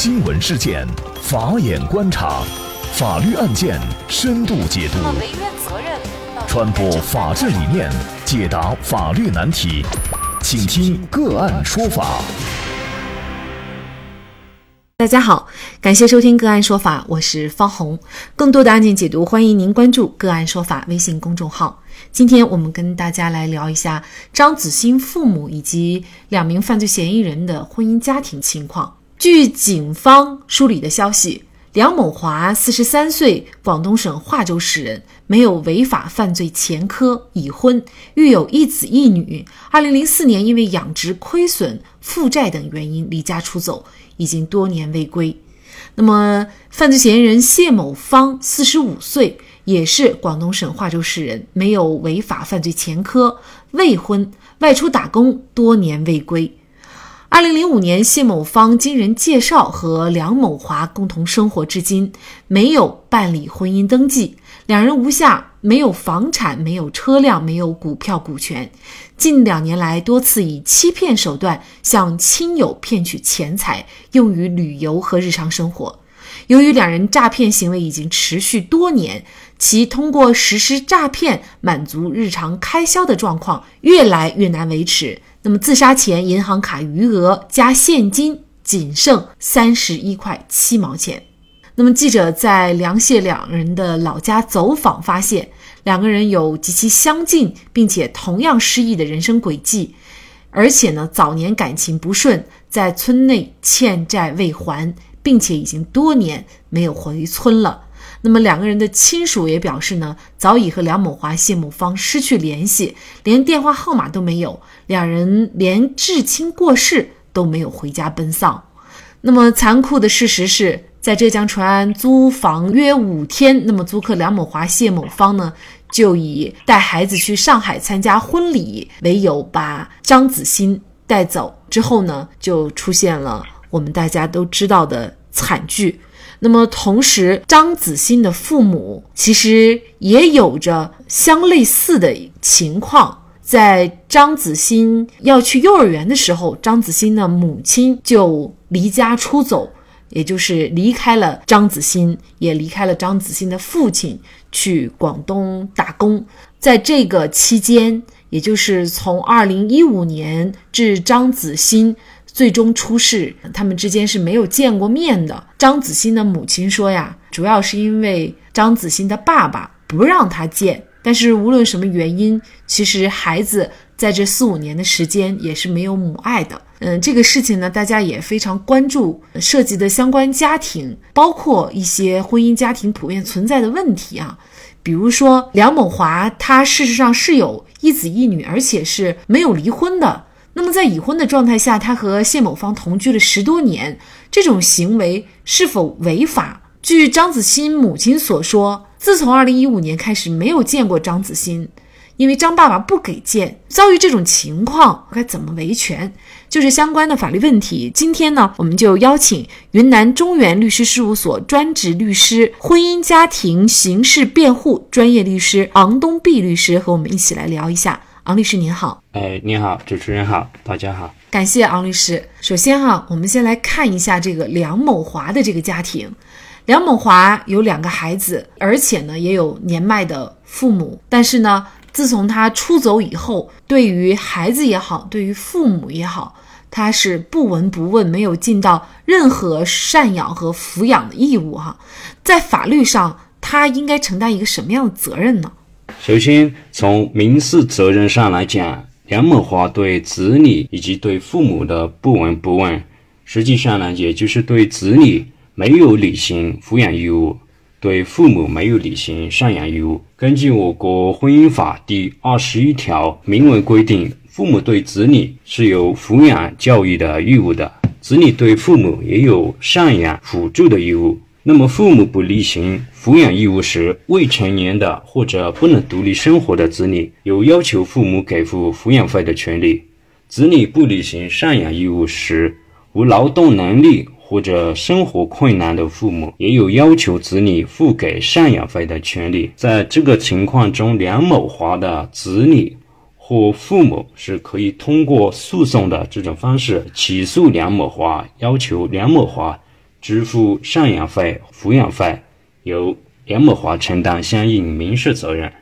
新闻事件，法眼观察，法律案件深度解读，传播法治理念，解答法律难题，请听个案说法。大家好，感谢收听个案说法，我是方红。更多的案件解读，欢迎您关注个案说法微信公众号。今天我们跟大家来聊一下张子欣父母以及两名犯罪嫌疑人的婚姻家庭情况。据警方梳理的消息，梁某华四十三岁，广东省化州市人，没有违法犯罪前科，已婚，育有一子一女。二零零四年因为养殖亏损、负债等原因离家出走，已经多年未归。那么，犯罪嫌疑人谢某芳四十五岁，也是广东省化州市人，没有违法犯罪前科，未婚，外出打工，多年未归。二零零五年，谢某芳经人介绍和梁某华共同生活至今，没有办理婚姻登记。两人无下，没有房产，没有车辆，没有股票股权。近两年来，多次以欺骗手段向亲友骗取钱财，用于旅游和日常生活。由于两人诈骗行为已经持续多年，其通过实施诈骗满足日常开销的状况越来越难维持。那么自杀前银行卡余额加现金仅剩三十一块七毛钱。那么记者在梁谢两人的老家走访，发现两个人有极其相近并且同样失意的人生轨迹，而且呢早年感情不顺，在村内欠债未还，并且已经多年没有回村了。那么两个人的亲属也表示呢，早已和梁某华、谢某芳失去联系，连电话号码都没有。两人连至亲过世都没有回家奔丧。那么残酷的事实是在浙江淳安租房约五天，那么租客梁某华、谢某芳呢，就以带孩子去上海参加婚礼为由，把张子欣带走之后呢，就出现了我们大家都知道的惨剧。那么，同时，张子欣的父母其实也有着相类似的情况。在张子欣要去幼儿园的时候，张子欣的母亲就离家出走，也就是离开了张子欣，也离开了张子欣的父亲，去广东打工。在这个期间，也就是从二零一五年至张子欣。最终出事，他们之间是没有见过面的。张子欣的母亲说呀，主要是因为张子欣的爸爸不让他见。但是无论什么原因，其实孩子在这四五年的时间也是没有母爱的。嗯，这个事情呢，大家也非常关注，涉及的相关家庭，包括一些婚姻家庭普遍存在的问题啊，比如说梁某华，他事实上是有一子一女，而且是没有离婚的。那么，在已婚的状态下，他和谢某芳同居了十多年，这种行为是否违法？据张子欣母亲所说，自从二零一五年开始，没有见过张子欣，因为张爸爸不给见。遭遇这种情况，该怎么维权？就是相关的法律问题。今天呢，我们就邀请云南中原律师事务所专职律师、婚姻家庭刑事辩护专业律师昂东碧律师和我们一起来聊一下。昂律师您好，哎，你好，主持人好，大家好，感谢昂律师。首先哈，我们先来看一下这个梁某华的这个家庭。梁某华有两个孩子，而且呢也有年迈的父母。但是呢，自从他出走以后，对于孩子也好，对于父母也好，他是不闻不问，没有尽到任何赡养和抚养的义务哈。在法律上，他应该承担一个什么样的责任呢？首先，从民事责任上来讲，梁某华对子女以及对父母的不闻不问，实际上呢，也就是对子女没有履行抚养义务，对父母没有履行赡养义务。根据我国婚姻法第二十一条明文规定，父母对子女是有抚养教育的义务的，子女对父母也有赡养辅助的义务。那么，父母不履行抚养义务时，未成年的或者不能独立生活的子女有要求父母给付抚养费的权利；子女不履行赡养义务时，无劳动能力或者生活困难的父母也有要求子女付给赡养费的权利。在这个情况中，梁某华的子女或父母是可以通过诉讼的这种方式起诉梁某华，要求梁某华。支付赡养费、抚养费，由梁某华承担相应民事责任。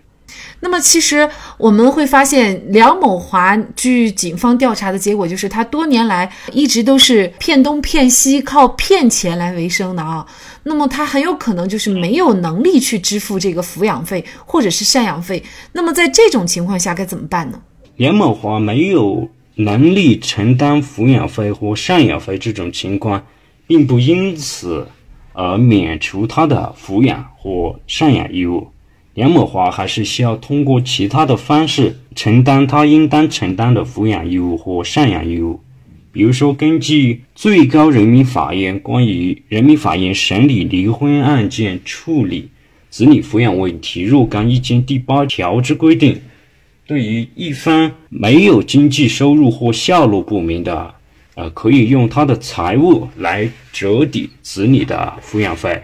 那么，其实我们会发现，梁某华据警方调查的结果，就是他多年来一直都是骗东骗西，靠骗钱来为生的啊。那么，他很有可能就是没有能力去支付这个抚养费或者是赡养费。那么，在这种情况下该怎么办呢？梁某华没有能力承担抚养费或赡养费这种情况，并不因此而免除他的抚养或赡养义务。梁某华还是需要通过其他的方式承担他应当承担的抚养义务或赡养义务，比如说，根据最高人民法院关于人民法院审理离婚案件处理子女抚养问题若干意见第八条之规定，对于一方没有经济收入或下落不明的，呃，可以用他的财物来折抵子女的抚养费。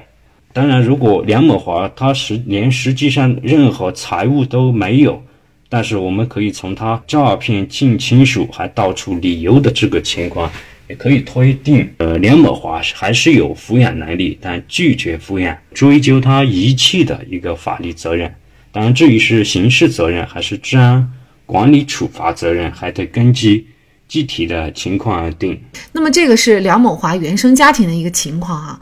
当然，如果梁某华他实连实际上任何财物都没有，但是我们可以从他诈骗近亲属还道出理由的这个情况，也可以推定，呃，梁某华还是有抚养能力，但拒绝抚养，追究他遗弃的一个法律责任。当然，至于是刑事责任还是治安管理处罚责任，还得根据具体的情况而定。那么，这个是梁某华原生家庭的一个情况啊。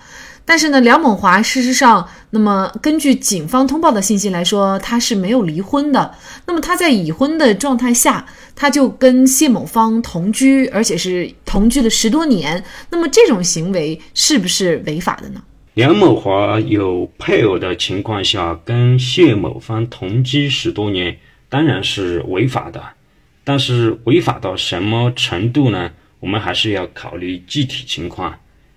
但是呢，梁某华事实上，那么根据警方通报的信息来说，他是没有离婚的。那么他在已婚的状态下，他就跟谢某芳同居，而且是同居了十多年。那么这种行为是不是违法的呢？梁某华有配偶的情况下跟谢某芳同居十多年，当然是违法的。但是违法到什么程度呢？我们还是要考虑具体情况。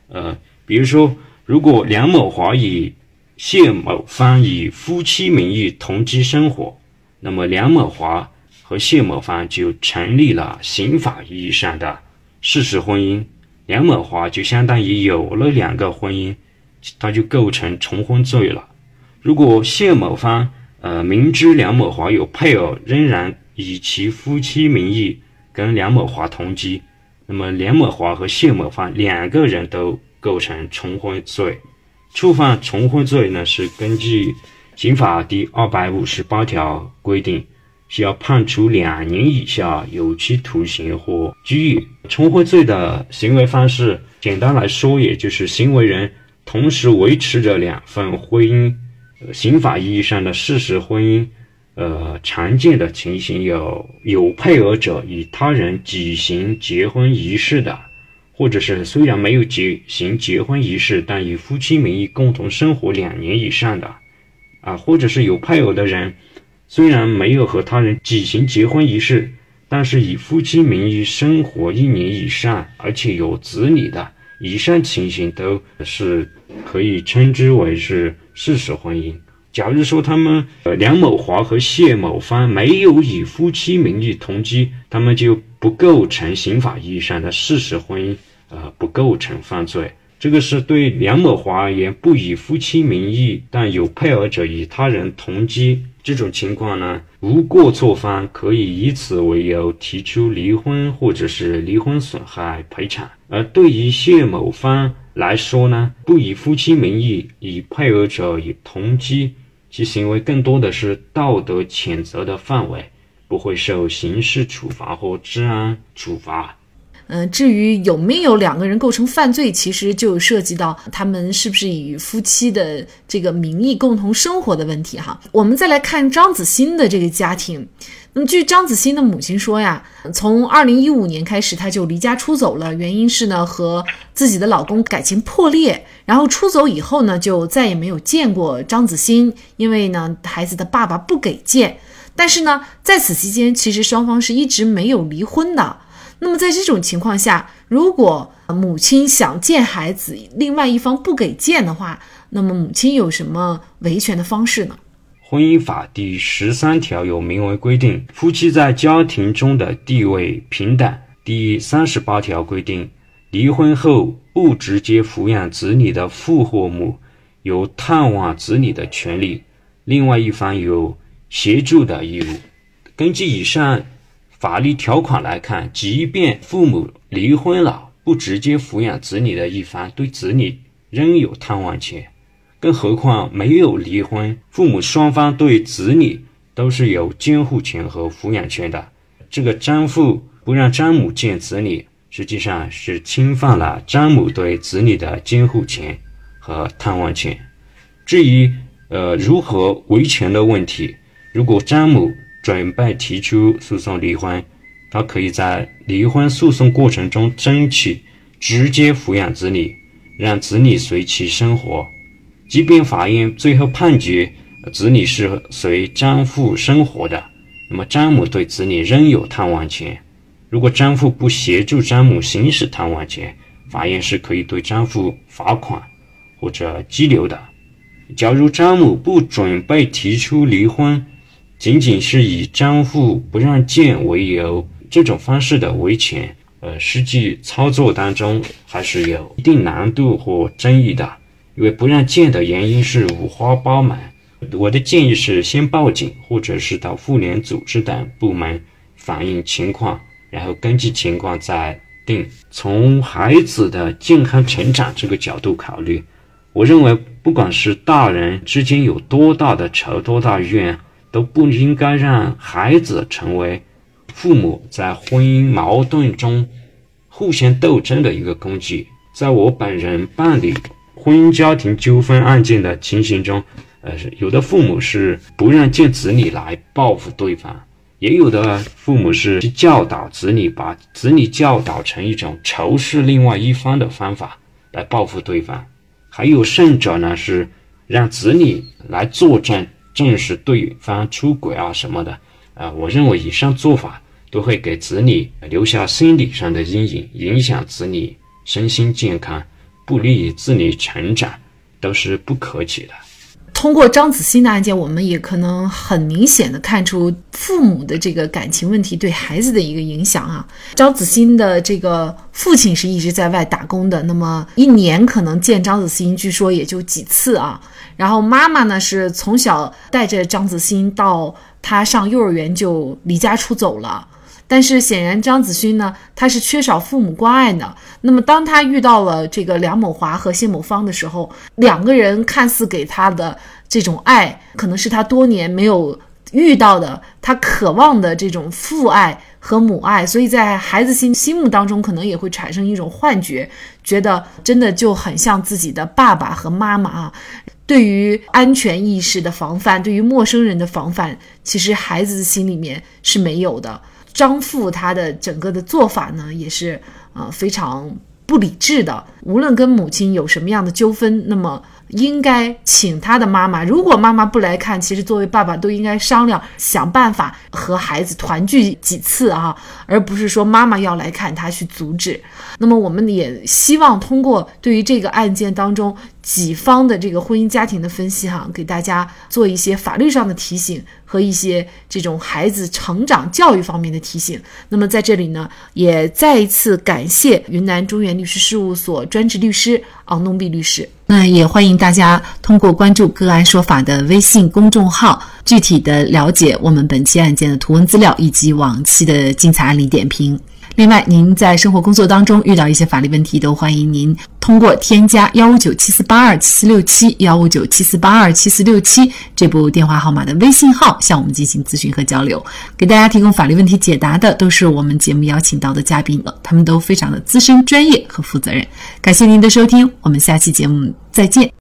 呃，比如说。如果梁某华与谢某芳以夫妻名义同居生活，那么梁某华和谢某芳就成立了刑法意义上的事实婚姻，梁某华就相当于有了两个婚姻，他就构成重婚罪了。如果谢某芳呃明知梁某华有配偶，仍然以其夫妻名义跟梁某华同居，那么梁某华和谢某芳两个人都。构成重婚罪，触犯重婚罪呢，是根据刑法第二百五十八条规定，需要判处两年以下有期徒刑或拘役。重婚罪的行为方式，简单来说，也就是行为人同时维持着两份婚姻，刑法意义上的事实婚姻。呃，常见的情形有有配偶者与他人举行结婚仪式的。或者是虽然没有举行结婚仪式，但以夫妻名义共同生活两年以上的，啊，或者是有配偶的人，虽然没有和他人举行结婚仪式，但是以夫妻名义生活一年以上，而且有子女的，以上情形都是可以称之为是事实婚姻。假如说他们呃梁某华和谢某芳没有以夫妻名义同居，他们就不构成刑法意义上的事实婚姻，呃，不构成犯罪。这个是对梁某华而言，不以夫妻名义但有配偶者与他人同居这种情况呢，无过错方可以以此为由提出离婚或者是离婚损害赔偿。而对于谢某芳来说呢，不以夫妻名义与配偶者与同居。其行为更多的是道德谴责的范围，不会受刑事处罚或治安处罚。嗯，至于有没有两个人构成犯罪，其实就涉及到他们是不是以夫妻的这个名义共同生活的问题哈。我们再来看张子欣的这个家庭。那么，据张子欣的母亲说呀，从二零一五年开始，她就离家出走了。原因是呢，和自己的老公感情破裂。然后出走以后呢，就再也没有见过张子欣，因为呢，孩子的爸爸不给见。但是呢，在此期间，其实双方是一直没有离婚的。那么，在这种情况下，如果母亲想见孩子，另外一方不给见的话，那么母亲有什么维权的方式呢？婚姻法第十三条有明文规定，夫妻在家庭中的地位平等。第三十八条规定，离婚后不直接抚养子女的父或母有探望子女的权利，另外一方有协助的义务。根据以上法律条款来看，即便父母离婚了，不直接抚养子女的一方对子女仍有探望权。更何况没有离婚，父母双方对子女都是有监护权和抚养权的。这个张父不让张母见子女，实际上是侵犯了张母对子女的监护权和探望权。至于呃如何维权的问题，如果张某准备提出诉讼离婚，他可以在离婚诉讼过程中争取直接抚养子女，让子女随其生活。即便法院最后判决子女是随张父生活的，那么张某对子女仍有探望权。如果张父不协助张母行使探望权，法院是可以对张父罚款或者拘留的。假如张某不准备提出离婚，仅仅是以张户不让见为由，这种方式的维权，呃，实际操作当中还是有一定难度或争议的。因为不让见的原因是五花八门，我的建议是先报警，或者是到妇联组织等部门反映情况，然后根据情况再定。从孩子的健康成长这个角度考虑，我认为不管是大人之间有多大的仇、多大怨，都不应该让孩子成为父母在婚姻矛盾中互相斗争的一个工具。在我本人办理。婚姻家庭纠纷案件的情形中，呃，有的父母是不让见子女来报复对方，也有的父母是教导子女，把子女教导成一种仇视另外一方的方法来报复对方，还有甚者呢是让子女来作证证实对方出轨啊什么的，啊，我认为以上做法都会给子女留下心理上的阴影，影响子女身心健康。不利于子女成长，都是不可取的。通过张子欣的案件，我们也可能很明显的看出父母的这个感情问题对孩子的一个影响啊。张子欣的这个父亲是一直在外打工的，那么一年可能见张子欣，据说也就几次啊。然后妈妈呢是从小带着张子欣到他上幼儿园就离家出走了。但是显然，张子勋呢，他是缺少父母关爱的。那么，当他遇到了这个梁某华和谢某芳的时候，两个人看似给他的这种爱，可能是他多年没有遇到的，他渴望的这种父爱和母爱。所以在孩子心心目当中，可能也会产生一种幻觉，觉得真的就很像自己的爸爸和妈妈啊。对于安全意识的防范，对于陌生人的防范，其实孩子心里面是没有的。张父他的整个的做法呢，也是呃非常不理智的。无论跟母亲有什么样的纠纷，那么。应该请他的妈妈。如果妈妈不来看，其实作为爸爸都应该商量，想办法和孩子团聚几次啊，而不是说妈妈要来看他去阻止。那么我们也希望通过对于这个案件当中己方的这个婚姻家庭的分析哈，给大家做一些法律上的提醒和一些这种孩子成长教育方面的提醒。那么在这里呢，也再一次感谢云南中原律师事务所专职律师昂东碧律师。那也欢迎大家通过关注“个案说法”的微信公众号，具体的了解我们本期案件的图文资料以及往期的精彩案例点评。另外，您在生活工作当中遇到一些法律问题，都欢迎您通过添加幺五九七四八二七四六七幺五九七四八二七四六七这部电话号码的微信号向我们进行咨询和交流。给大家提供法律问题解答的都是我们节目邀请到的嘉宾了，他们都非常的资深、专业和负责任。感谢您的收听，我们下期节目再见。